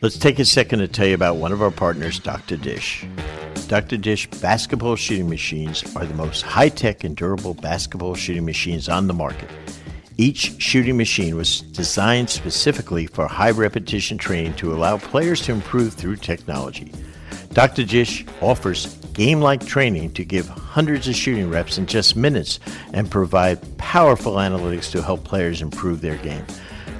Let's take a second to tell you about one of our partners, Dr. Dish. Dr. Dish basketball shooting machines are the most high tech and durable basketball shooting machines on the market. Each shooting machine was designed specifically for high repetition training to allow players to improve through technology. Dr. Dish offers game like training to give hundreds of shooting reps in just minutes and provide powerful analytics to help players improve their game.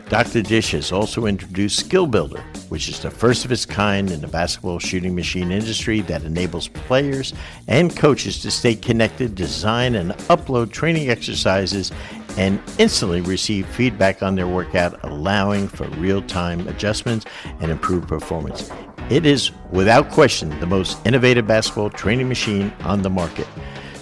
Dr. Dish has also introduced Skill Builder, which is the first of its kind in the basketball shooting machine industry that enables players and coaches to stay connected, design, and upload training exercises and instantly receive feedback on their workout, allowing for real time adjustments and improved performance. It is, without question, the most innovative basketball training machine on the market.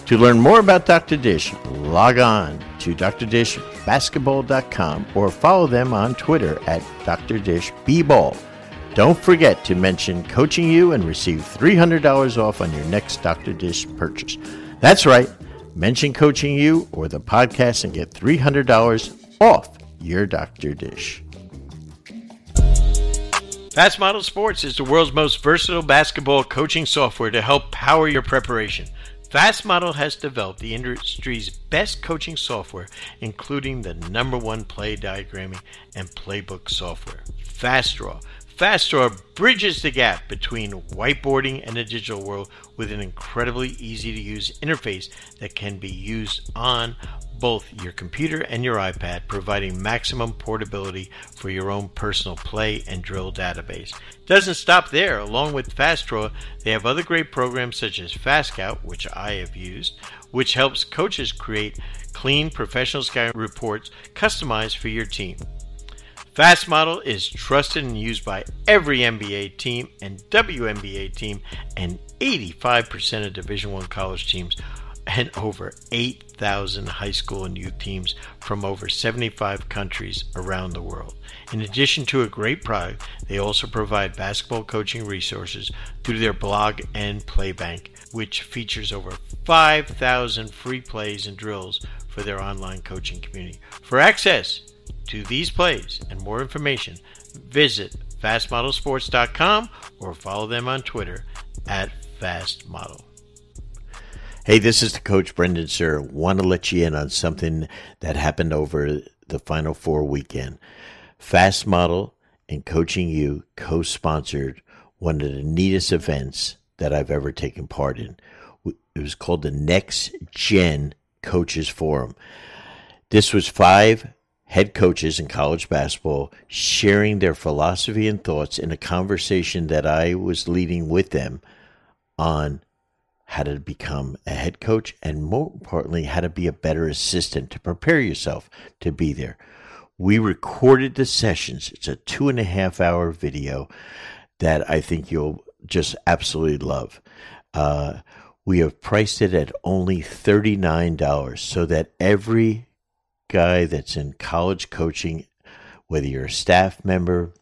To learn more about Dr. Dish, log on to drdishbasketball.com or follow them on Twitter at drdishbball. Don't forget to mention Coaching U and receive $300 off on your next Dr. Dish purchase. That's right. Mention Coaching U or the podcast and get $300 off your Dr. Dish. Fast Model Sports is the world's most versatile basketball coaching software to help power your preparation. Fast Model has developed the industry's best coaching software, including the number one play diagramming and playbook software, FastDraw. FastDraw bridges the gap between whiteboarding and the digital world with an incredibly easy to use interface that can be used on both your computer and your iPad, providing maximum portability for your own personal play and drill database. Doesn't stop there. Along with FastDraw, they have other great programs such as FastScout, which I have used, which helps coaches create clean professional scout reports customized for your team. Fast Model is trusted and used by every NBA team and WNBA team and 85% of Division 1 college teams and over 8,000 high school and youth teams from over 75 countries around the world. In addition to a great product, they also provide basketball coaching resources through their blog and playbank, which features over 5,000 free plays and drills for their online coaching community. For access to these plays and more information, visit fastmodelsports.com or follow them on Twitter at fastmodel. Hey, this is the coach Brendan Suhr. Want to let you in on something that happened over the Final Four weekend. Fast Model and Coaching U co sponsored one of the neatest events that I've ever taken part in. It was called the Next Gen Coaches Forum. This was five head coaches in college basketball sharing their philosophy and thoughts in a conversation that I was leading with them on how to become a head coach and more importantly how to be a better assistant to prepare yourself to be there. We recorded the sessions. It's a two and a half hour video that i think you'll just absolutely love. Uh, we have priced it at only $39 so that every guy that's in college coaching, whether you're a staff member,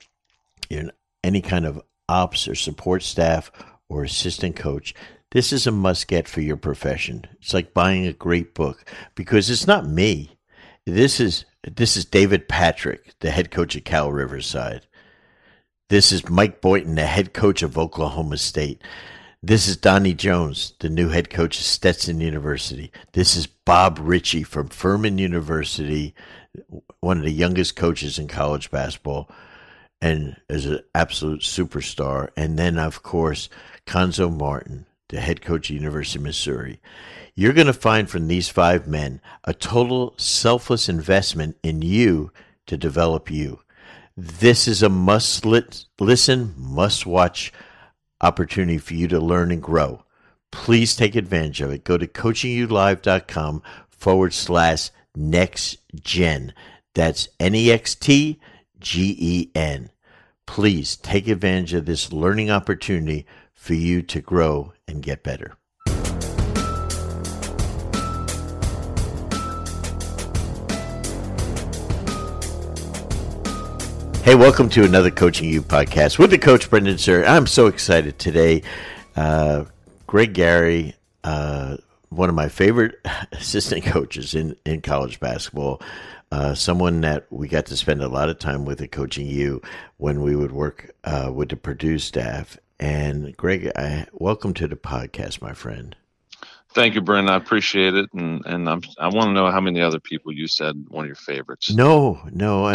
in any kind of ops or support staff or assistant coach, this is a must get for your profession. It's like buying a great book because it's not me. This is this is David Patrick, the head coach at Cal Riverside. This is Mike Boynton, the head coach of Oklahoma State. This is Donnie Jones, the new head coach of Stetson University. This is Bob Richey from Furman University, one of the youngest coaches in college basketball, and is an absolute superstar. And then, of course, Cuonzo Martin, the head coach of University of Missouri. You're going to find from these five men a total selfless investment in you to develop you. This is a must listen, must watch opportunity for you to learn and grow. Please take advantage of it. Go to coachingyoulive.com forward slash next gen. That's N E X T G E N. Please take advantage of this learning opportunity for you to grow and get better. Hey, welcome to another Coaching U podcast with the coach Brendan Suhr. I'm so excited today. Uh, Greg Gary, uh, one of my favorite assistant coaches in, in college basketball, uh, someone that we got to spend a lot of time with at Coaching U when we would work uh, with the Purdue staff. And Greg, I, welcome to the podcast, my friend. Thank you, Brent. I appreciate it, and and I'm, i want to know how many other people you said one of your favorites. No, no, I,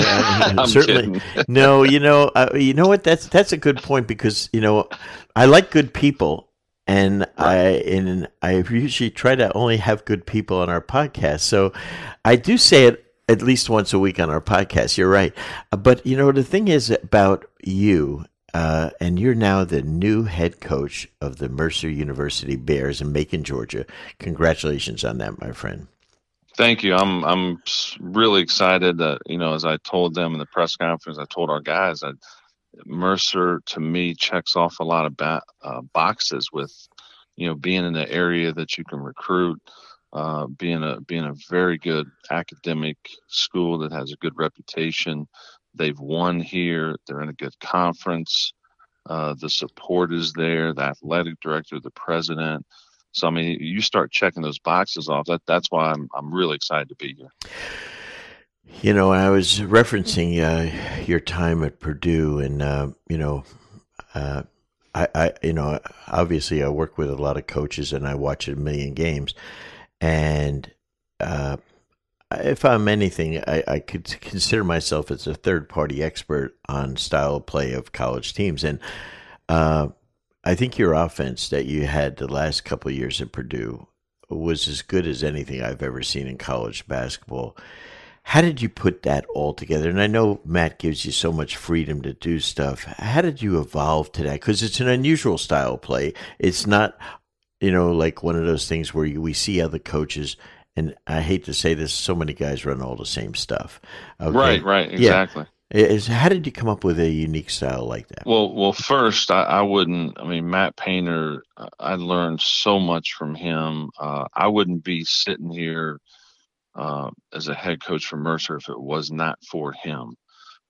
I certainly no. You know, uh, you know what? That's that's a good point because you know I like good people, and right. I and I usually try to only have good people on our podcast. So I do say it at least once a week on our podcast. You're right, but you know the thing is about you uh, and you're now the new head coach of the Mercer University Bears in Macon, Georgia. Congratulations on that, my friend. Thank you. I'm I'm really excited that you know, as I told them in the press conference, I told our guys that Mercer to me checks off a lot of ba- uh, boxes with you know being in the area that you can recruit, uh, being a being a very good academic school that has a good reputation, They've won here. They're in a good conference. Uh, the support is there. The athletic director, the president. So I mean, you start checking those boxes off. That that's why I'm I'm really excited to be here. You know, I was referencing uh, your time at Purdue, and uh, you know, uh, I, I, you know, obviously I work with a lot of coaches, and I watch a million games, and uh, if I'm anything, I, I could consider myself as a third party expert on style of play of college teams. And uh, I think your offense that you had the last couple years at Purdue was as good as anything I've ever seen in college basketball. How did you put that all together? And I know Matt gives you so much freedom to do stuff. How did you evolve to that? Because it's an unusual style play. It's not, you know, like one of those things where you, we see other coaches and I hate to say this, so many guys run all the same stuff. Okay? Right, right, exactly. Yeah. Is how did you come up with a unique style like that? Well, well, first I, I wouldn't. I mean, Matt Painter, I learned so much from him. Uh, I wouldn't be sitting here uh, as a head coach for Mercer if it was not for him.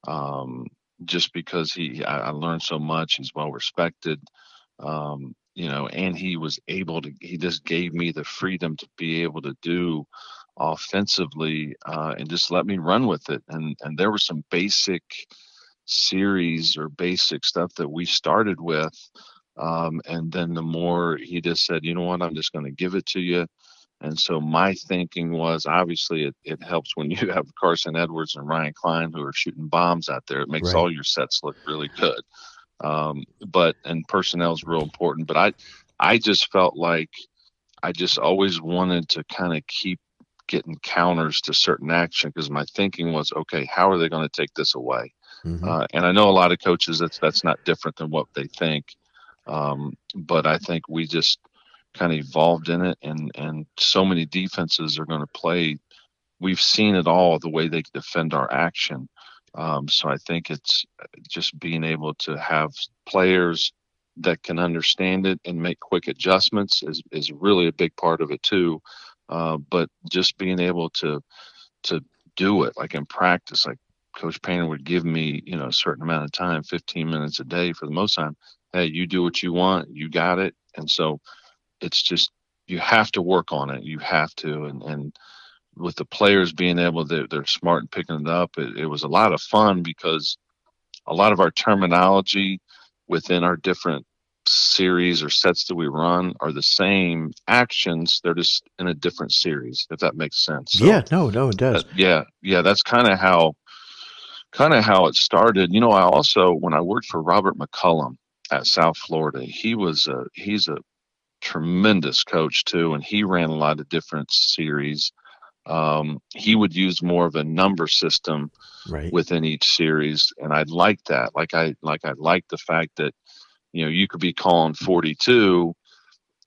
Um, just because he, I, I, learned so much. He's well respected. Um, you know, and he was able to, he just gave me the freedom to be able to do offensively uh, and just let me run with it. And, and there were some basic series or basic stuff that we started with. Um, and then the more he just said, you know what, I'm just going to give it to you. And so my thinking was obviously it, it helps when you have Carson Edwards and Ryan Cline who are shooting bombs out there. It makes right. all your sets look really good. Um, but and personnel is real important. But I I just felt like I just always wanted to kind of keep getting counters to certain action because my thinking was, okay, how are they going to take this away? Mm-hmm. Uh, and I know a lot of coaches that's that's not different than what they think, um, but I think we just kind of evolved in it, and and so many defenses are going to play. We've seen it all the way they defend our action. Um, so I think it's uh, just being able to have players that can understand it and make quick adjustments is, is really a big part of it too. Uh, but just being able to to do it like in practice, like Coach Painter would give me, you know, a certain amount of time, 15 minutes a day for the most time. Hey, you do what you want, you got it. And so it's just you have to work on it. You have to and and with the players being able to they're smart and picking it up it, it was a lot of fun because a lot of our terminology within our different series or sets that we run are the same actions they're just in a different series if that makes sense. So, yeah no no it uh, does. yeah yeah that's kind of how kind of how it started. You know i also when i worked for robert mccullum at south florida he was a he's a tremendous coach too and he ran a lot of different series um, he would use more of a number system right. within each series, and I like that. Like I like I like the fact that you know you could be calling 42,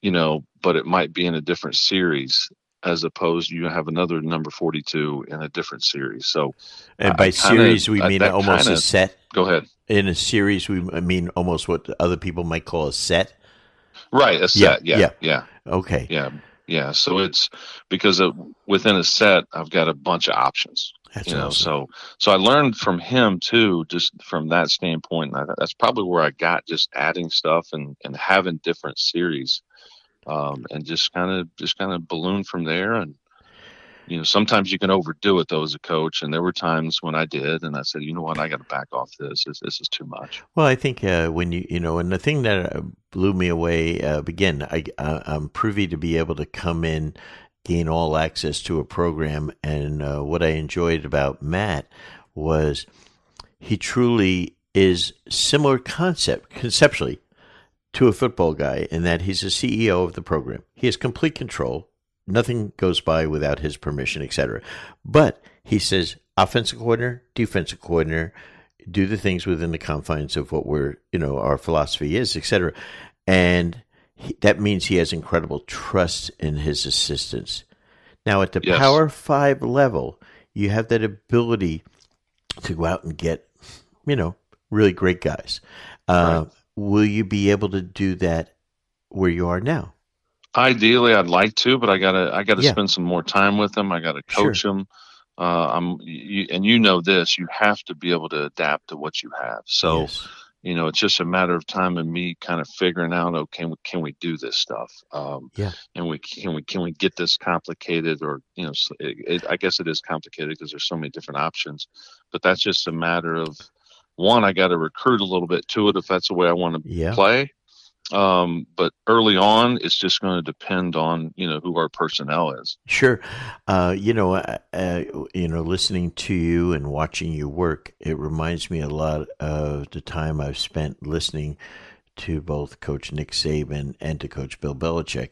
you know, but it might be in a different series as opposed you have another number 42 in a different series. So, and by I series kinda, we mean almost kinda, a set. Go ahead. In a series, we mean almost what other people might call a set. Right, a set. Yeah, yeah, yeah. Okay. Yeah, yeah, so it's because of, within a set, I've got a bunch of options. That's you know, awesome. so so I learned from him too, just from that standpoint. I, that's probably where I got just adding stuff and and having different series, um, and just kind of just kind of balloon from there. And you know, sometimes you can overdo it though as a coach, and there were times when I did, and I said, you know what, I got to back off this. This, this is too much. Well, I think uh, when you you know, and the thing that uh, blew me away uh, again, I I'm privy to be able to come in, gain all access to a program, and uh, what I enjoyed about Matt was he truly is similar concept conceptually to a football guy in that he's a CEO of the program. He has complete control Nothing goes by without his permission, etc. But he says offensive coordinator, defensive coordinator, do the things within the confines of what we're, you know, our philosophy is, etc. And he, that means he has incredible trust in his assistants. Now, at the yes. Power Five level, you have that ability to go out and get, you know, really great guys. Uh, right. Will you be able to do that where you are now? Ideally, I'd like to, but I gotta I gotta yeah. spend some more time with them. I gotta coach sure. them. Uh, I'm you, and you know this. You have to be able to adapt to what you have. So, yes. you know, it's just a matter of time and me kind of figuring out. Okay, can, can we do this stuff? Um, yeah. And we can we can we get this complicated or you know, it, it, I guess it is complicated because there's so many different options. But that's just a matter of one. I got to recruit a little bit to it if that's the way I want to yeah. play um, but early on, it's just going to depend on you know who our personnel is. Sure, uh, you know, uh, uh, you know, listening to you and watching you work, it reminds me a lot of the time I've spent listening to both Coach Nick Saban and to Coach Bill Belichick,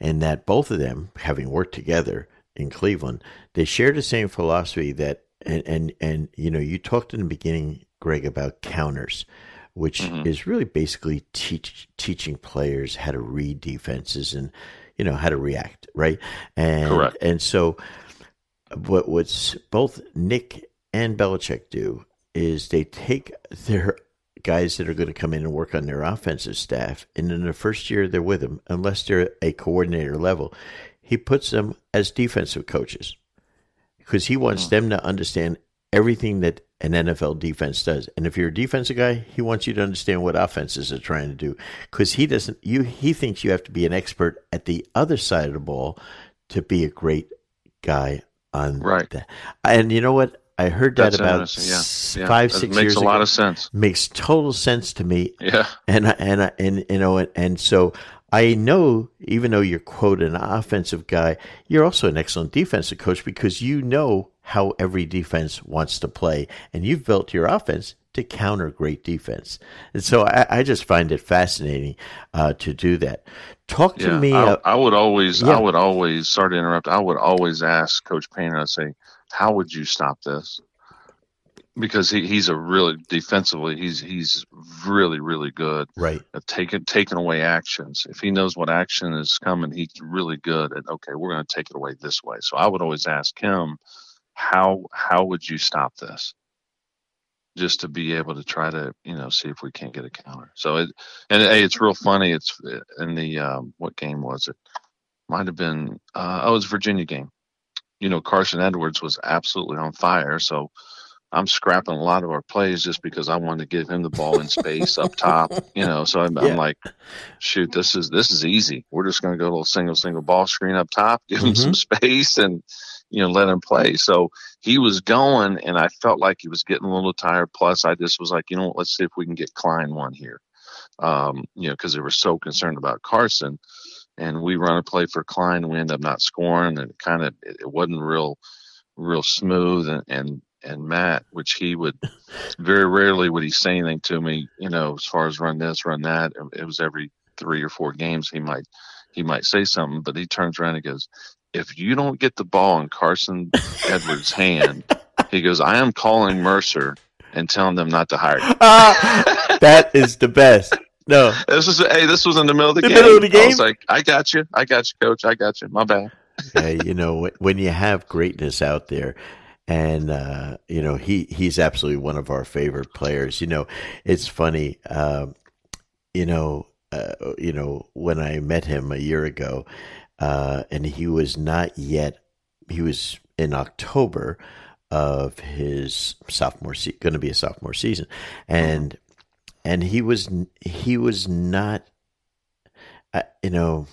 and that both of them, having worked together in Cleveland, they share the same philosophy that, and and and you know, you talked in the beginning, Greg, about counters which mm-hmm. is really basically teach, teaching players how to read defenses and you know how to react, right? And Correct. and so what what's both Nick and Belichick do is they take their guys that are going to come in and work on their offensive staff, and in the first year they're with them, unless they're a coordinator level, he puts them as defensive coaches because he wants mm. them to understand everything that an NFL defense does. And if you're a defensive guy, he wants you to understand what offenses are trying to do because he doesn't. You he thinks you have to be an expert at the other side of the ball to be a great guy on right. that. And you know what? I heard that That's about yeah. five, yeah. six makes years ago. Makes a lot of sense. Makes total sense to me. Yeah. And and and you know and so I know, even though you're quote an offensive guy, you're also an excellent defensive coach because you know how every defense wants to play, and you've built your offense to counter great defense. And so I, I just find it fascinating uh, to do that. Talk to yeah, me. I, uh, I, would always, yeah. I would always, sorry to interrupt. I would always ask Coach Painter. I say, how would you stop this? Because he, he's a really defensively he's he's really really good right. at taking taking away actions. If he knows what action is coming he's really good at okay we're going to take it away this way. So i would always ask him how how would you stop this? Just to be able to try to you know see if we can't get a counter. So it and hey, it's real funny. It's in the um, what game was it? Might have been uh, oh it was virginia game. You know carson edwards was absolutely on fire. So I'm scrapping a lot of our plays just because I wanted to give him the ball in space up top, you know. So I'm, yeah. I'm, like, shoot, this is this is easy. We're just going to go a little single single ball screen up top, give him mm-hmm. some space, and you know let him play. So he was going, and I felt like he was getting a little tired. Plus, I just was like, you know, what, let's see if we can get Cline one here, um, you know, because they were so concerned about Carson. And we run a play for Cline, we end up not scoring, and kind of it, it wasn't real real smooth and, and and Matt, which he would very rarely would he say anything to me, you know, as far as run this, run that. It was every three or four games he might he might say something, but he turns around and goes, "If you don't get the ball in Carson Edwards' hand, he goes, I am calling Mercer and telling them not to hire you." Uh, that is the best. No, this was hey, this was in the middle of the, the game. Middle of the game. I was like, "I got you, I got you, coach, I got you." My bad. yeah, you know, when you have greatness out there, and uh, you know he he's absolutely one of our favorite players. You know, it's funny. Um, you know, uh, you know when I met him a year ago, uh, and he was not yet. He was in October of his sophomore season, going to be a sophomore season, and and he was he was not, uh, you know,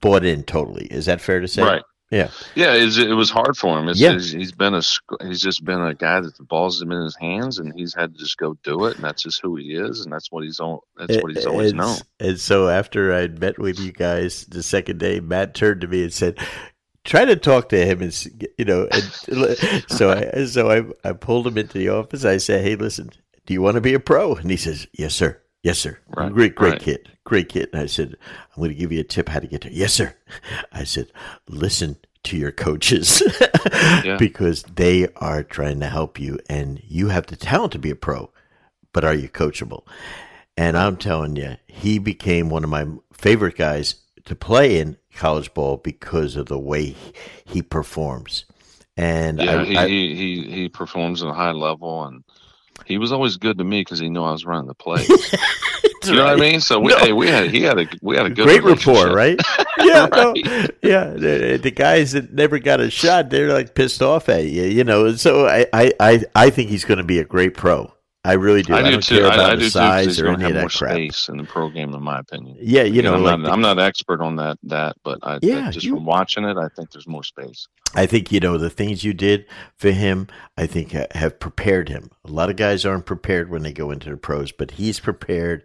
bought in totally. Is that fair to say? Right. Yeah, yeah. It was hard for him. It's, yeah. It's, he's been a he's just been a guy that the ball's in his hands, and he's had to just go do it, and that's just who he is, and that's what he's all that's what he's always and, known. And so after I met with you guys the second day, Matt turned to me and said, try to talk to him and you know and so I so I I pulled him into the office. I said, "Hey, listen, do you want to be a pro?" And he says, "Yes, sir. Yes, sir. Right. Great, great right. kid. Great kid." And I said, "I'm going to give you a tip how to get there." Yes, sir. I said, "Listen to your coaches yeah. because they are trying to help you and you have the talent to be a pro, but are you coachable?" And I'm telling you, he became one of my favorite guys to play in college ball because of the way he performs. And yeah, I, he, I, he, he he performs at a high level, and he was always good to me because he knew I was running the play. you know what I mean? So we, no. hey, we had he had a we had a good great rapport, right? Yeah, right. No, yeah. The, the, guys that never got a shot, they're like pissed off at you, you know. So I I I I think he's going to be a great pro. I really do. I, I do don't too. care about I, I the size or any of that crap. Space in the program, in my opinion. Yeah, you, know, I'm, like not, the, I'm, not, expert on that. That, but I, yeah, just you, from watching it, I think there's more space. I think you know the things you did for him. I think have prepared him. A lot of guys aren't prepared when they go into the pros, but he's prepared.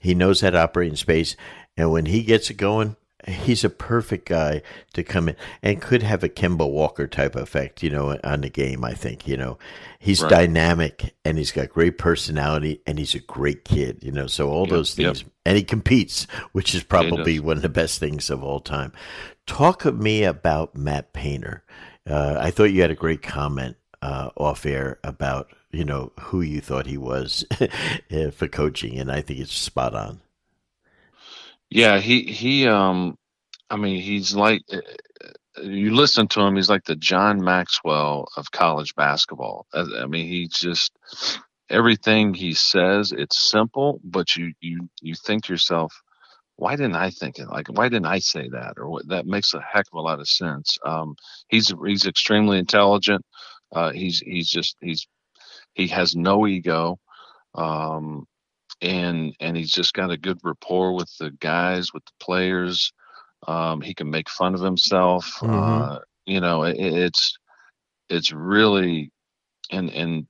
He knows that operating space, and when he gets it going, he's a perfect guy to come in and could have a Kemba Walker type effect, you know, on the game. I think, you know, he's right. dynamic and he's got great personality and he's a great kid, you know, so all yep, those things. Yep. And he competes, which is probably one of the best things of all time. Talk of me about Matt Painter. Uh, I thought you had a great comment uh, off air about, you know, who you thought he was for coaching. And I think it's spot on. Yeah, he he um I mean, he's like eh, eh, you listen to him, he's like the John Maxwell of college basketball. I, mean, he just everything he says, it's simple, but you you you think to yourself, why didn't I think it? Like, why didn't I say that? Or what? That makes a heck of a lot of sense. Um, he's he's extremely intelligent. Uh, he's he's just he's he has no ego. Um, and and he's just got a good rapport with the guys, with the players. Um, he can make fun of himself. Mm-hmm. Uh, you know, it, it's it's really and and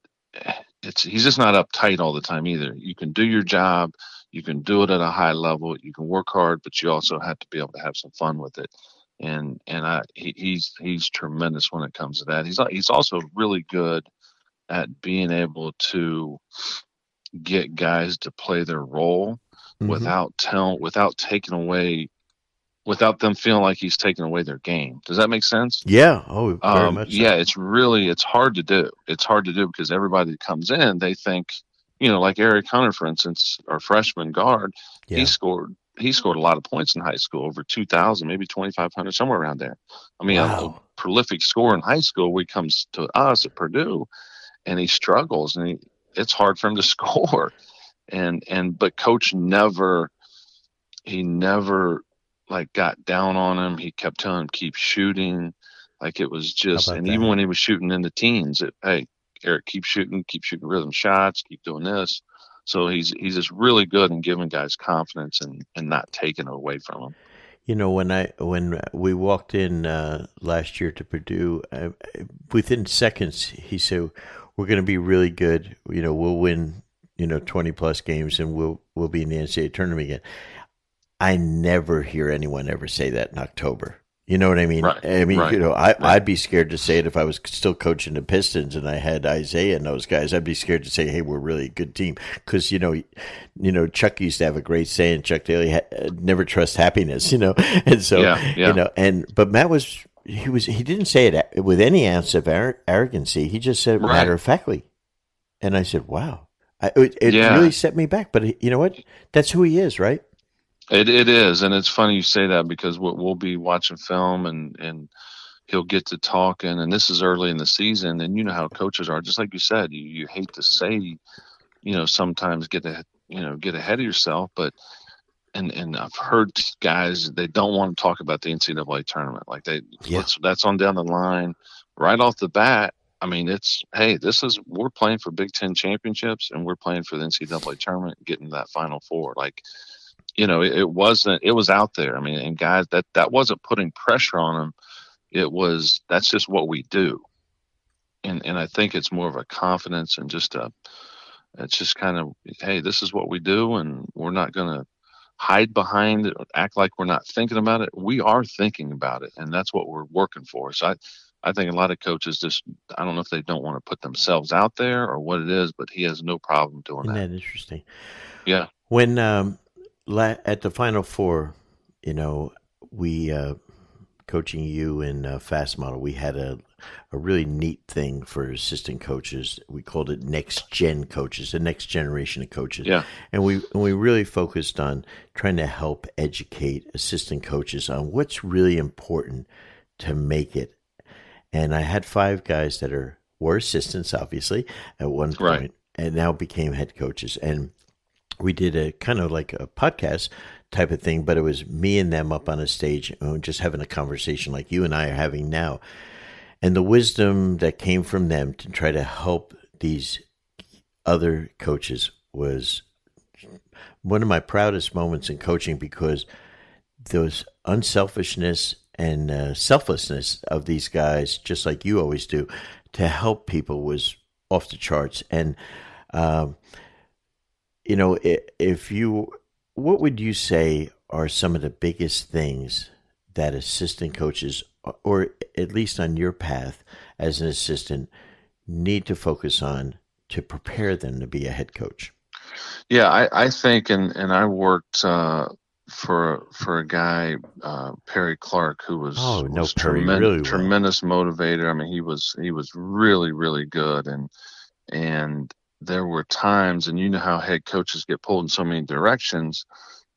it's he's just not uptight all the time either. You can do your job, you can do it at a high level, you can work hard, but you also have to be able to have some fun with it. And and I he, he's he's tremendous when it comes to that. He's he's also really good at being able to get guys to play their role mm-hmm. without tell without taking away without them feeling like he's taking away their game. Does that make sense? Yeah. Oh, very um, much. So. Yeah, it's really it's hard to do. It's hard to do because everybody that comes in, they think, you know, like Eric Hunter, for instance, our freshman guard, yeah. he scored he scored a lot of points in high school, over two thousand, maybe twenty five hundred, somewhere around there. I mean, wow. a, a, prolific scorer in high school. When he comes to us at Purdue, and he struggles, and he, it's hard for him to score. And and but coach never he never like got down on him. He kept telling him keep shooting. Like it was just and that? even when he was shooting in the teens, it hey, Eric, keep shooting, keep shooting rhythm shots, keep doing this. So he's he's just really good in giving guys confidence and, and not taking it away from them. You know, when I when we walked in uh, last year to Purdue, uh, within seconds he said, we're going to be really good. You know, we'll win, you know, 20 plus games and we'll, we'll be in the NCAA tournament again. I never hear anyone ever say that in October. You know what I mean? Right, I mean, right, you know, I, right. I'd be scared to say it if I was still coaching the Pistons and I had Isaiah and those guys. I'd be scared to say, "Hey, we're really a good team," because you know, you know, Chuck used to have a great saying. Chuck Daly, "Never trust happiness," you know, and so yeah, yeah. you know, and but Matt was he was he didn't say it with any ounce of arrogancy. He just said it right. matter of factly, and I said, "Wow." I, it, it yeah. really set me back, but you know what? That's who he is, right? It it is, and it's funny you say that because we'll, we'll be watching film and and he'll get to talking, and this is early in the season, and you know how coaches are. Just like you said, you, you hate to say, you know, sometimes get a you know get ahead of yourself, but and and I've heard guys they don't want to talk about the NCAA tournament. Like they yeah. that's on down the line right off the bat. I mean, it's hey, this is we're playing for Big Ten championships and we're playing for the NCAA tournament, getting that Final Four. Like, you know, it, it, wasn't. It was out there. I mean, and guys, that that wasn't putting pressure on them. it was that's just what we do and and i think it's more of a confidence and just a it's just kind of hey this is what we do and we're not going to hide behind it act like we're not thinking about it we are thinking about it and that's what we're working for so i I think a lot of coaches just I don't know if they don't want to put themselves out there or what it is, but he has no problem doing Isn't that. that interesting? Yeah. When um, la- at the Final Four, you know, we uh, coaching you in uh, Fast Model, we had a a really neat thing for assistant coaches. We called it next gen coaches, the next generation of coaches. Yeah. And we and we really focused on trying to help educate assistant coaches on what's really important to make it and I had five guys that are were assistants, obviously, at one point, Right. and now became head coaches. And we did a kind of like a podcast type of thing, but it was me and them up on a stage, and just having a conversation like you and I are having now. And the wisdom that came from them to try to help these other coaches was one of my proudest moments in coaching because those unselfishness and uh, selflessness of these guys, just like you always do, to help people was off the charts. And um, you know, if you, what would you say are some of the biggest things that assistant coaches, or at least on your path as an assistant, need to focus on to prepare them to be a head coach? Yeah, I, I think, and and I worked uh, for for a guy uh, Perry Clark who was Oh, know was Perry tremen- really well. tremendous motivator. I mean, he was he was really really good, and and there were times, and you know how head coaches get pulled in so many directions.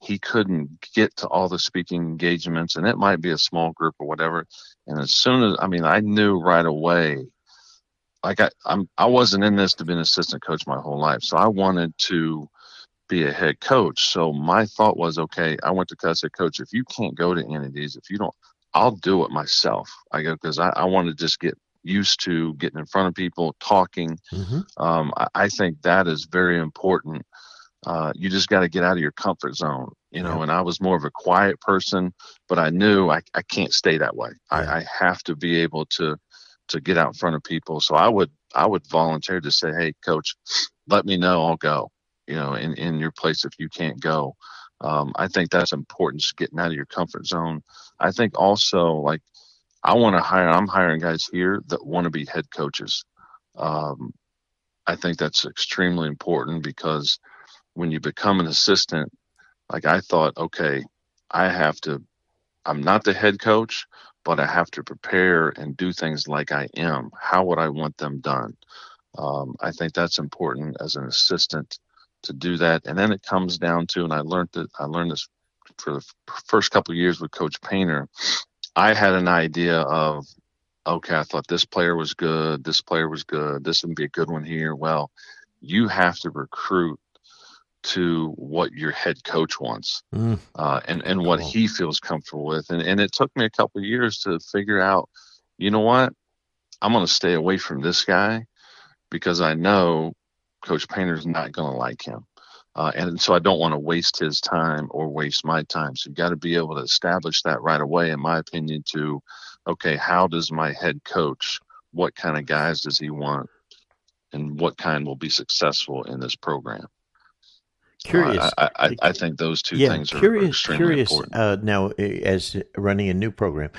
He couldn't get to all the speaking engagements, and it might be a small group or whatever. And as soon as I mean, I knew right away like I, I'm I wasn't in this to be an assistant coach my whole life. So I wanted to be a head coach. So my thought was, okay, I went to said, coach, if you can't go to any of these, if you don't, I'll do it myself. I go because I, I want to just get used to getting in front of people, talking. Mm-hmm. Um, I, I think that is very important. Uh, you just got to get out of your comfort zone, you know. Yeah. And I was more of a quiet person, but I knew I, I can't stay that way. Yeah. I, I have to be able to to get out in front of people. So I would I would volunteer to say, hey, coach, let me know. I'll go. You know, in in your place if you can't go. Um, I think that's important, just getting out of your comfort zone. I think also like I want to hire. I'm hiring guys here that want to be head coaches. Um, I think that's extremely important because when you become an assistant, like I thought, okay, I have to. I'm not the head coach, but I have to prepare and do things like I am. How would I want them done? Um, I think that's important as an assistant to do that. And then it comes down to, and I learned that I learned this for the first couple years with Coach Painter. I had an idea of, okay, I thought this player was good, this player was good, this would be a good one here. Well, you have to recruit to what your head coach wants Mm. uh, and and what Cool. he feels comfortable with. And and it took me a couple of years to figure out, you know what, I'm going to stay away from this guy because I know Coach Painter's not going to like him. Uh, and so I don't want to waste his time or waste my time. So you've got to be able to establish that right away, in my opinion. To okay, how does my head coach? What kind of guys does he want? And what kind will be successful in this program? Curious. I, I, I, I think those two yeah, things are curious. extremely Curious. important. Uh, now, eh, as running a new program,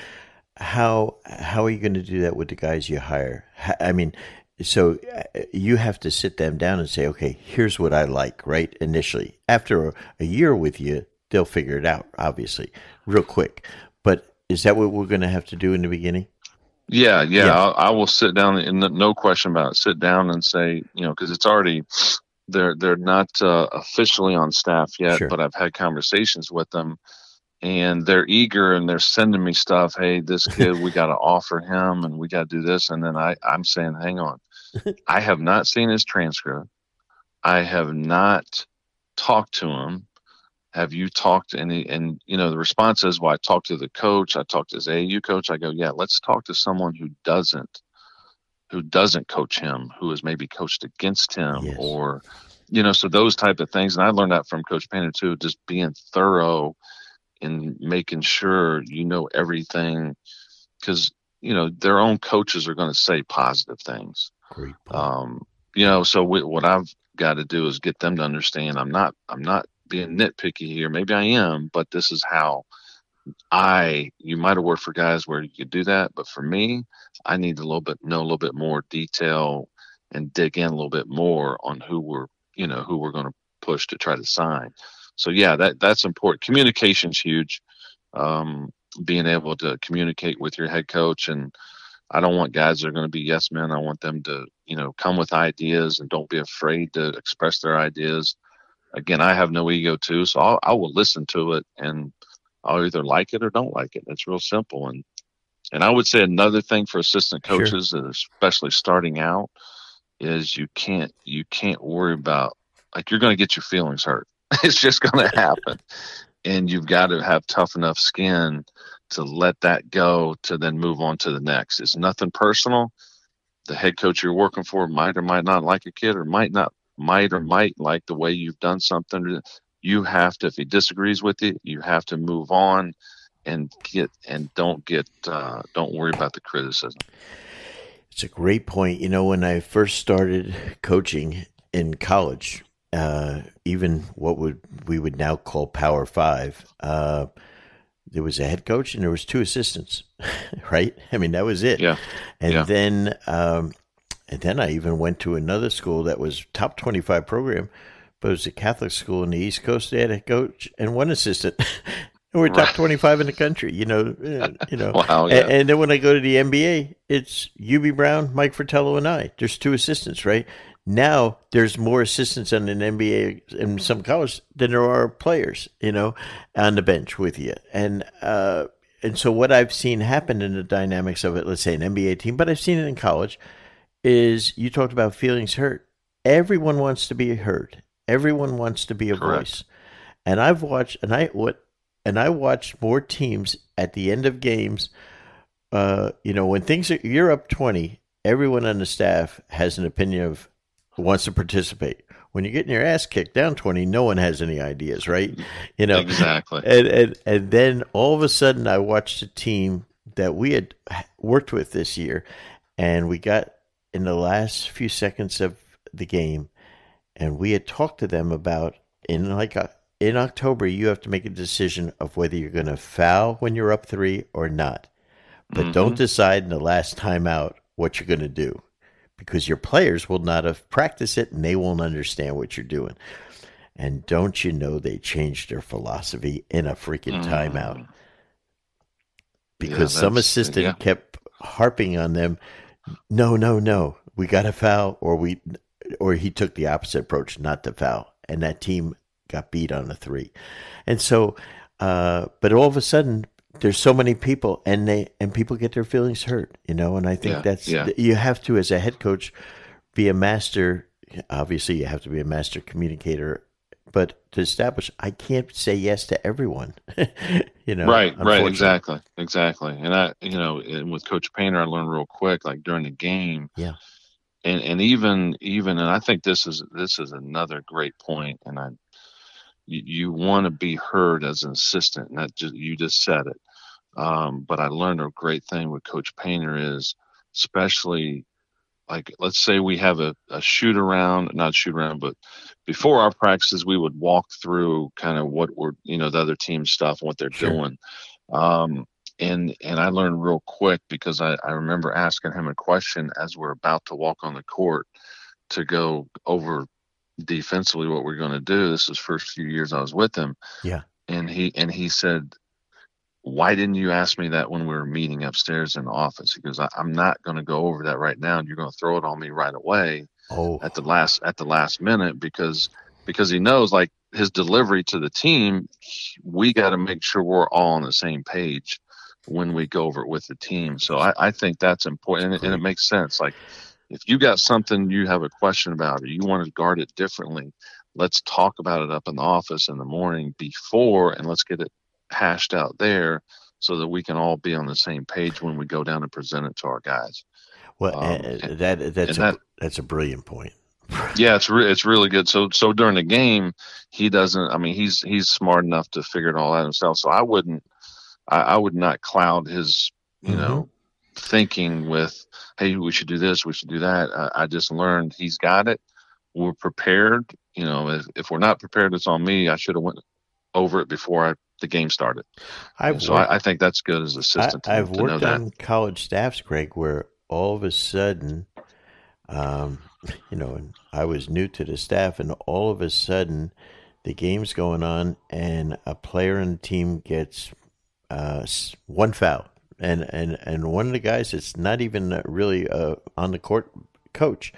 how how are you going to do that with the guys you hire? I mean, so uh, you have to sit them down and say, okay, here's what I like. Right initially, after a, a year with you, they'll figure it out. Obviously, real quick. But is that what we're going to have to do in the beginning? Yeah, yeah, Yeah. I'll, I will sit down and no question about it. Sit down and say, you know, because it's already they're they're not uh, officially on staff yet, Sure. but I've had conversations with them, and they're eager and they're sending me stuff. Hey, this kid, we got to offer him, and we got to do this. And then I I'm saying, hang on, I have not seen his transcript. I have not talked to him. Have you talked to any? And you know, the response is, "Well, I talked to the coach. I talked to his AAU coach." I go, "Yeah, let's talk to someone who doesn't, who doesn't coach him, who has maybe coached against him, Yes. or, you know, so those type of things." And I learned that from Coach Painter too, just being thorough in making sure you know everything, because you know, their own coaches are going to say positive things. Great. Um, you know, so we, what I've got to do is get them to understand I'm not I'm not being nitpicky here. Maybe I am, but this is how I you might have worked for guys where you could do that, but for me, I need a little bit know a little bit more detail and dig in a little bit more on who we're you know who we're going to push to try to sign. So yeah, that that's important. Communication's huge. Um, being able to communicate with your head coach and I don't want guys that are going to be yes men. I want them to, you know, come with ideas and don't be afraid to express their ideas. Again, I have no ego too, so I'll, I will listen to it and I'll either like it or don't like it. It's real simple. And and I would say another thing for assistant coaches, sure. especially starting out, is you can't you can't worry about like you're going to get your feelings hurt. it's just going to happen, and you've got to have tough enough skin to let that go to then move on to the next. It's nothing personal. The head coach you're working for might or might not like a kid, or might not might or mm-hmm. might like the way you've done something you have to if he disagrees with you you have to move on and get and don't get uh, don't worry about the criticism. It's a great point. You know when i first started coaching in college uh, even what would we would now call power five uh, there was a head coach and there was two assistants right? I mean that was it. Yeah. And yeah. then um, and then i even went to another school that was top 25 program was a Catholic school in the East Coast. They had a coach and one assistant. and we're top right. 25 in the country, you know, you know. wow, yeah. and, and, then when I go to the NBA, it's Hubie Brown, Mike Fratello, and I. There's two assistants, right? Now there's more assistants on an NBA in some college than there are players, you know, on the bench with you. And uh, and so what I've seen happen in the dynamics of it, let's say an NBA team, but I've seen it in college, is you talked about feelings hurt. Everyone wants to be heard. Everyone wants to be a Correct. voice. And I've watched and I what and I watched more teams at the end of games. Uh, you know, when things are you're up twenty, everyone on the staff has an opinion of wants to participate. When you're getting your ass kicked down twenty, no one has any ideas, right? You know exactly. And and and then all of a sudden, I watched a team that we had worked with this year, and we got in the last few seconds of the game and we had talked to them about in like a, uh, in October you have to make a decision of whether you're going to foul when you're up 3 or not. But mm-hmm. don't decide in the last time out what you're going to do because your players will not have practiced it and they won't understand what you're doing. And don't you know they changed their philosophy in a freaking mm-hmm. timeout? Because yeah, some assistant yeah. kept harping on them, no, no, no, we got to foul or we or he took the opposite approach, not to foul, and that team got beat on a three. And so, uh, but all of a sudden, there's so many people, and they and people get their feelings hurt, you know. And I think yeah, that's yeah. you have to, as a head coach, be a master. Obviously, you have to be a master communicator but to establish I can't say yes to everyone. you know, right, right, exactly, exactly. And I, you know, and with Coach Painter, I learned real quick, like during the game, yeah, and and even even and I think this is this is another great point, and I you, you want to be heard as an assistant, and that just you just said it. Um, but I learned a great thing with Coach Painter is, especially like let's say we have a, a shoot around, not shoot around, but before our practices, we would walk through kind of what we're you know the other team stuff and what they're sure. doing. Um, and and I learned real quick because I, I remember asking him a question as we're about to walk on the court to go over defensively what we're going to do. This is first few years I was with him. Yeah. And he and he said, "Why didn't you ask me that when we were meeting upstairs in the office?" He goes, "I'm not going to go over that right now. And you're going to throw it on me right away oh. at the last at the last minute because because he knows like his delivery to the team, we got to make sure we're all on the same page." When we go over it with the team. So I, I think that's important, and it, and it makes sense. Like if you got something you have a question about, or you want to guard it differently, let's talk about it up in the office in the morning before, and let's get it hashed out there so that we can all be on the same page when we go down and present it to our guys. Well, um, and, that that's a, that, that's a brilliant point. yeah, it's re- it's really good. So so during the game, he doesn't. I mean, he's he's smart enough to figure it all out himself. So I wouldn't I, I would not cloud his, you mm-hmm. know, thinking with, hey, we should do this, we should do that. I, I just learned he's got it. We're prepared. You know, if, if we're not prepared, it's on me. I should have went over it before I, the game started. I've so worked, I, I, think that's good as assistant. I, have worked on that. college staffs, Greg, where all of a sudden, um, you know, I was new to the staff, and all of a sudden, the game's going on, and a player the team gets uh, one foul, and and and one of the guys that's not even really uh, on the court coach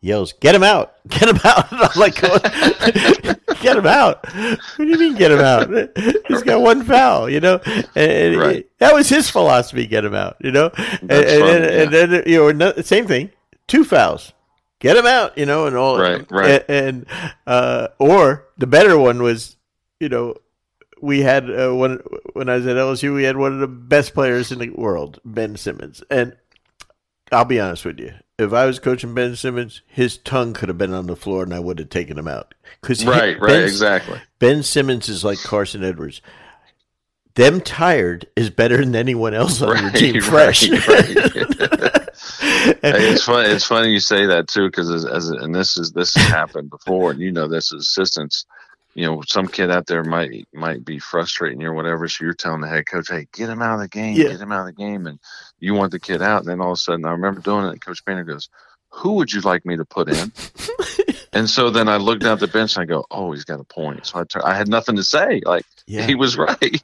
yells, "Get him out! Get him out!" I'm like, "Get him out! What do you mean, get him out? He's got one foul, you know." And, right. that was his philosophy: get him out, you know. And, and, yeah. and, then you know, same thing, two fouls, get him out, you know, and all. Right, right. And, uh, or the better one was, you know, we had uh, one when I was at LSU. We had one of the best players in the world, Ben Simmons, and I'll be honest with you if I was coaching Ben Simmons, his tongue could have been on the floor and I would have taken him out. Because right, right, exactly. Ben Simmons is like Carson Edwards. Them tired is better than anyone else on right, your team fresh. Right, right. it's funny. It's funny you say that too, because as, as and this is this has happened before, and you know this as assistants you know, some kid out there might might be frustrating you or whatever. So you're telling the head coach, "Hey, get him out of the game, yeah. get him out of the game," and you want the kid out. And then all of a sudden, I remember doing it. And Coach Painter goes, "Who would you like me to put in?" and so then I looked down at the bench and I go, "Oh, he's got a point." So I, I had nothing to say. Like yeah. he was right.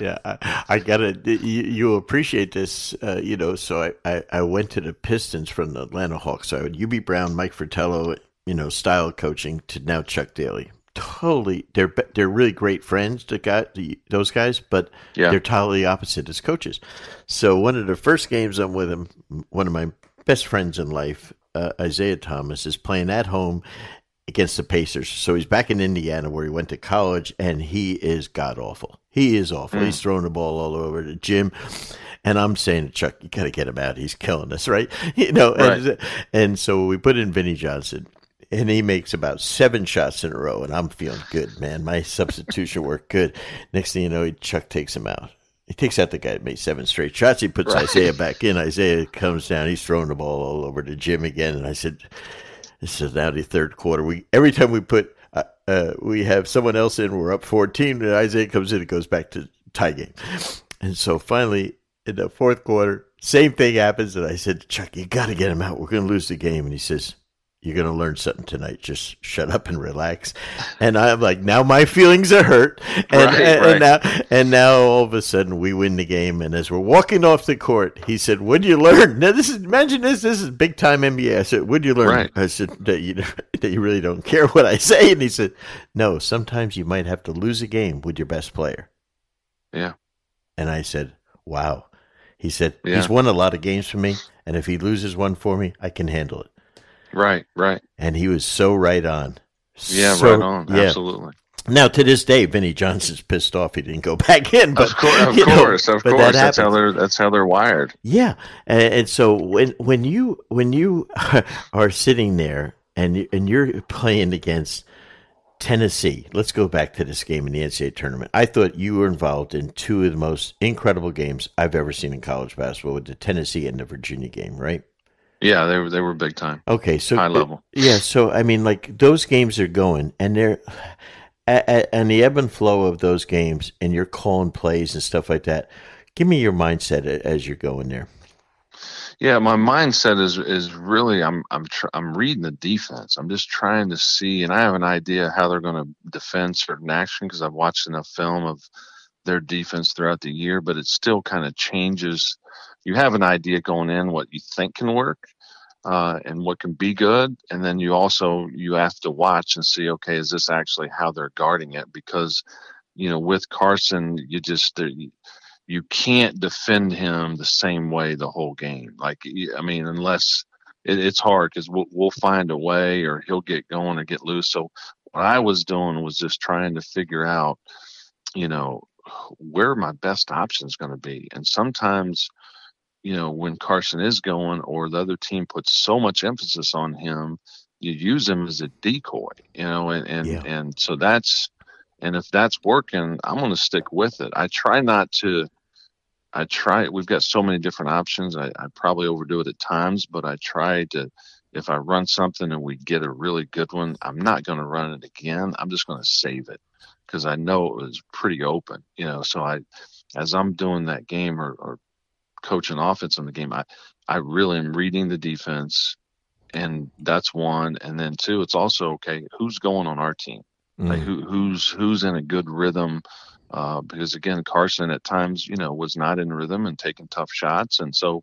yeah, I, I got it. You, you, appreciate this, uh, you know. So I, I, I went to the Pistons from the Atlanta Hawks. So I would Hubie Brown, Mike Fratello, you know, style coaching to now Chuck Daly totally they're they're really great friends to guy, those guys but yeah. they're totally opposite as coaches so one of the first games i'm with him one of my best friends in life uh, Isiah Thomas is playing at home against the pacers so he's back in indiana where he went to college and he is god awful he is awful mm. he's throwing the ball all over the gym and I'm saying, to Chuck, you got to get him out. He's killing us, right? You know, right. and, and so we put in Vinnie Johnson, and he makes about seven shots in a row, and I'm feeling good, man. My substitution worked good. Next thing you know, Chuck takes him out. He takes out the guy that made seven straight shots. He puts right. Isiah back in. Isiah comes down. He's throwing the ball all over the gym again. And I said, "This is now the third quarter. We every time we put uh, uh, we have someone else in, we're up 14. And Isaiah comes in, it goes back to tie game. And so finally, in the fourth quarter, same thing happens. And I said, Chuck, you got to get him out. We're going to lose the game. And he says, you're going to learn something tonight. Just shut up and relax. And I'm like, now my feelings are hurt. And, right, and, right. and, now, and now all of a sudden we win the game. And as we're walking off the court, he said, "What'd you learn?" Now this is imagine this. This is big time NBA. I said, "What'd you learn?" Right. I said that you that you really don't care what I say. And he said, "No. Sometimes you might have to lose a game with your best player." Yeah. And I said, "Wow." He said, yeah. "He's won a lot of games for me, and if he loses one for me, I can handle it." Right, right. And he was so right on. Yeah, so, right on. Yeah. Absolutely. Now, to this day, Vinnie Johnson's pissed off he didn't go back in. But of course, of course, know, of course. That that's how they're that's how they're wired. Yeah, and, and so when when you when you are sitting there and and you're playing against Tennessee, let's go back to this game in the NCAA tournament. I thought you were involved in two of the most incredible games I've ever seen in college basketball with the Tennessee and the Virginia game, right? Yeah, they were they were big time. Okay, so high level. Yeah, so I mean, like those games are going, and they're and the ebb and flow of those games, and you're calling plays and stuff like that. Give me your mindset as you're going there. Yeah, my mindset is is really I'm I'm tr- I'm reading the defense. I'm just trying to see, and I have an idea how they're going to defend certain action because I've watched enough film of their defense throughout the year, but it still kind of changes you have an idea going in what you think can work uh, and what can be good. And then you also you have to watch and see okay is this actually how they're guarding it? Because you know with carson you just you can't defend him the same way the whole game. Like i mean unless it, it's hard because we'll, we'll find a way or he'll get going or get loose. So what i was doing was just trying to figure out you know where my best options going to be. And sometimes you know, when Carson is going or the other team puts so much emphasis on him, you use him as a decoy, you know, and and, yeah. and so that's and if that's working, I'm going to stick with it. I try not to I try. We've got so many different options. I, I probably overdo it at times, but I try to. If I run something and we get a really good one, I'm not going to run it again. I'm just going to save it because I know it was pretty open. You know, so I, as I'm doing that game or, or coaching offense in the game, I, I really am reading the defense, and that's one. And then two, it's also okay. Who's going on our team? Mm. Like who, who's who's in a good rhythm? Uh, because again, Carson at times, you know, was not in rhythm and taking tough shots, and so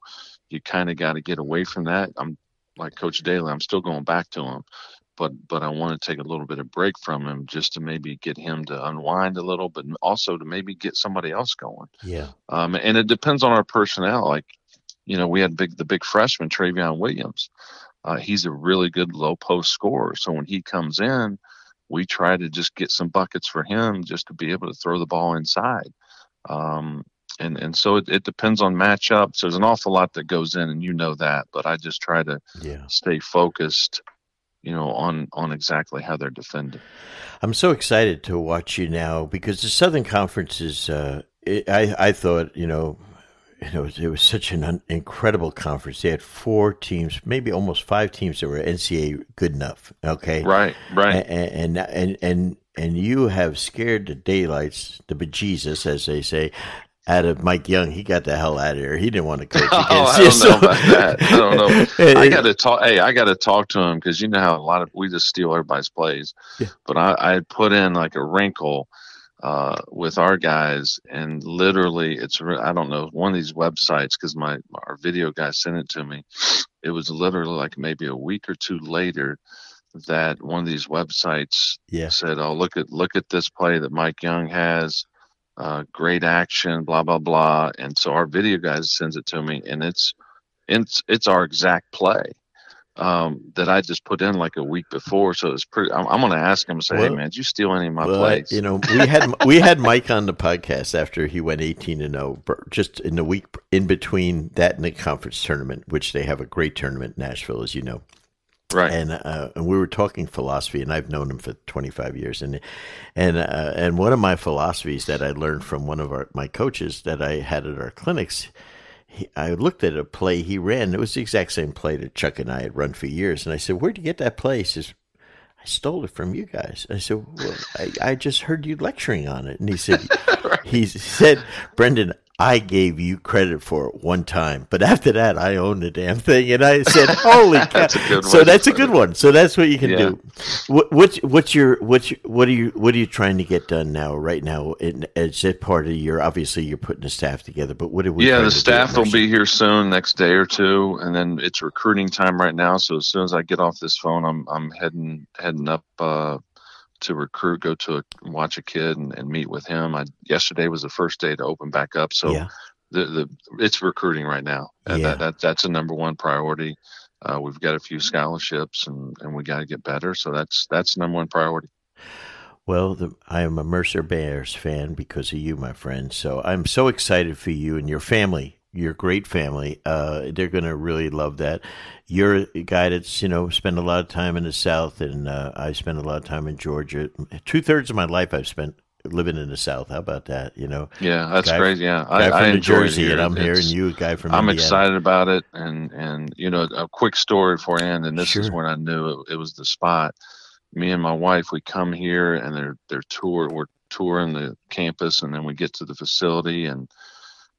you kind of got to get away from that. I'm like Coach Daly, I'm still going back to him, but but I want to take a little bit of break from him just to maybe get him to unwind a little, but also to maybe get somebody else going. Yeah. Um, and it depends on our personnel. Like, you know, we had big the big freshman Trevion Williams. Uh, he's a really good low post scorer. So when he comes in, we try to just get some buckets for him just to be able to throw the ball inside. Um, and and so it, it depends on matchups. There's an awful lot that goes in, and you know that. But I just try to yeah. stay focused, you know, on on exactly how they're defending. I'm so excited to watch you now because the Southern Conference is. Uh, it, I I thought you know it was it was such an un- incredible conference. They had four teams, maybe almost five teams that were NCAA good enough. Okay, right, right, and and and and, and you have scared the daylights, the bejesus, as they say, out of Mike Young. He got the hell out of here. He didn't want to coach against oh, I don't know about that. I don't know. I got to talk. Hey, I got to talk to him because you know how a lot of we just steal everybody's plays. Yeah. But I, I put in like a wrinkle uh, with our guys, and literally, it's I don't know one of these websites because my our video guy sent it to me. It was literally like maybe a week or two later that one of these websites yeah. said, "Oh, look at look at this play that Mike Young has, uh, great action, blah blah blah." And so our video guy sends it to me, and it's it's it's our exact play um, that I just put in like a week before. So it's pretty. I'm, I'm going to ask him say, well, "Hey man, did you steal any of my well, plays?" You know, we had we had Mike on the podcast after he went 18 and 0, just in the week in between that and the conference tournament, which they have a great tournament in Nashville, as you know. Right. And uh, and we were talking philosophy, and I've known him for 25 years, and and uh, and one of my philosophies that I learned from one of our my coaches that I had at our clinics he, I looked at a play he ran. It was the exact same play that Chuck and I had run for years. And I said, Where'd you get that play? He says, I stole it from you guys. I said, Well, I, I just heard you lecturing on it. And he said, right. He said, Brendan, I gave you credit for it one time, but after that, I own the damn thing. And I said, "Holy cow!" that's so that's a good one. So that's what you can yeah. do. What, what's what's your what's your, what are you what are you trying to get done now? Right now, in, is it part of your obviously you're putting the staff together, but what are we? Yeah, the staff will be here soon, next day or two, and then it's recruiting time right now. So as soon as I get off this phone, I'm I'm heading heading up. Uh, to recruit, go to a, watch a kid and, and meet with him. I yesterday was the first day to open back up, so yeah. the the it's recruiting right now, and yeah. that, that that's a number one priority. Uh, we've got a few scholarships, and and we got to get better. So that's that's number one priority. Well, the, I am a Mercer Bears fan because of you, my friend. So I'm so excited for you and your family your great family. Uh, they're going to really love that. You're a guy that's, you know, spent a lot of time in the South, and uh, I spent a lot of time in Georgia. Two thirds of my life I've spent living in the South. How about that? You know? Yeah, that's guy, great. Yeah, guy I, from I New Jersey, and I'm here, and you, a guy from. I'm Indiana. excited about it, and and you know, a quick story for you, and this sure. is when I knew it, it was the spot. Me and my wife, we come here, and they're they're tour. We're touring the campus, and then we get to the facility, and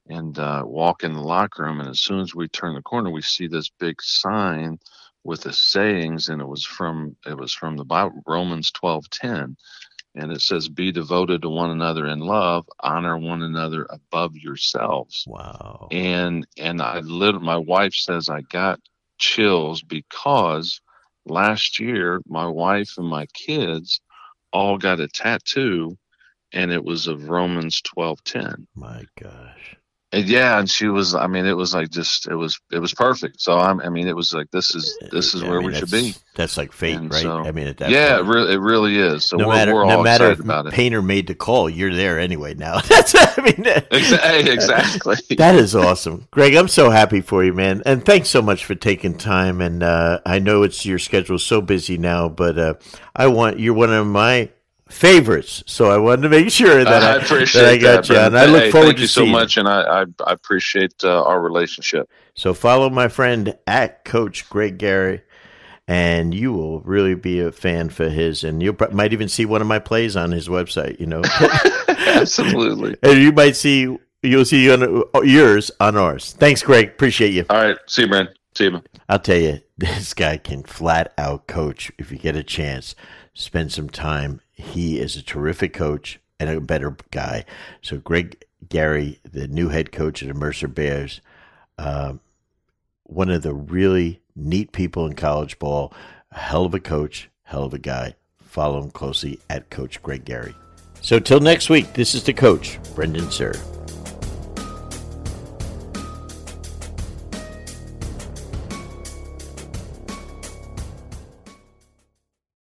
and uh, walk in the locker room. And as soon as we turn the corner, we see this big sign with the sayings, and it was from it was from the Bible, Romans twelve ten, and it says, "Be devoted to one another in love, honor one another above yourselves." Wow. And and I literally, my wife says I got chills because last year my wife and my kids all got a tattoo and it was of Romans 12:10. My gosh. And yeah, and she was. I mean, it was like just it was it was perfect. So I'm, I mean, it was like this is this is where mean, we should be. That's like fate, and right? So, I mean, yeah, point, it really it really is. So no we're, matter we're no matter if about it. Painter made the call, you're there anyway. Now that's I mean, exactly. that is awesome, Greg. I'm so happy for you, man, and thanks so much for taking time. And uh, I know it's your schedule so busy now, but uh, I want you're one of my favorites. So I wanted to make sure that I, I appreciate that I got that, you. And I look Hey, forward thank to you so much, and I I, I appreciate uh, our relationship. So follow my friend at Coach Greg Gary, and you will really be a fan for his. And you might even see one of my plays on his website. You know, Absolutely. and you might see you'll see on, yours on ours. Thanks, Greg. Appreciate you. All right. See you, man. See you. man. I'll tell you, this guy can flat out coach if you get a chance. Spend some time. He is a terrific coach and a better guy. So, Greg Gary, the new head coach of the Mercer Bears, um, one of the really neat people in college ball, a hell of a coach, hell of a guy. Follow him closely at Coach Greg Gary. So, till next week, this is the coach, Brendan Suhr.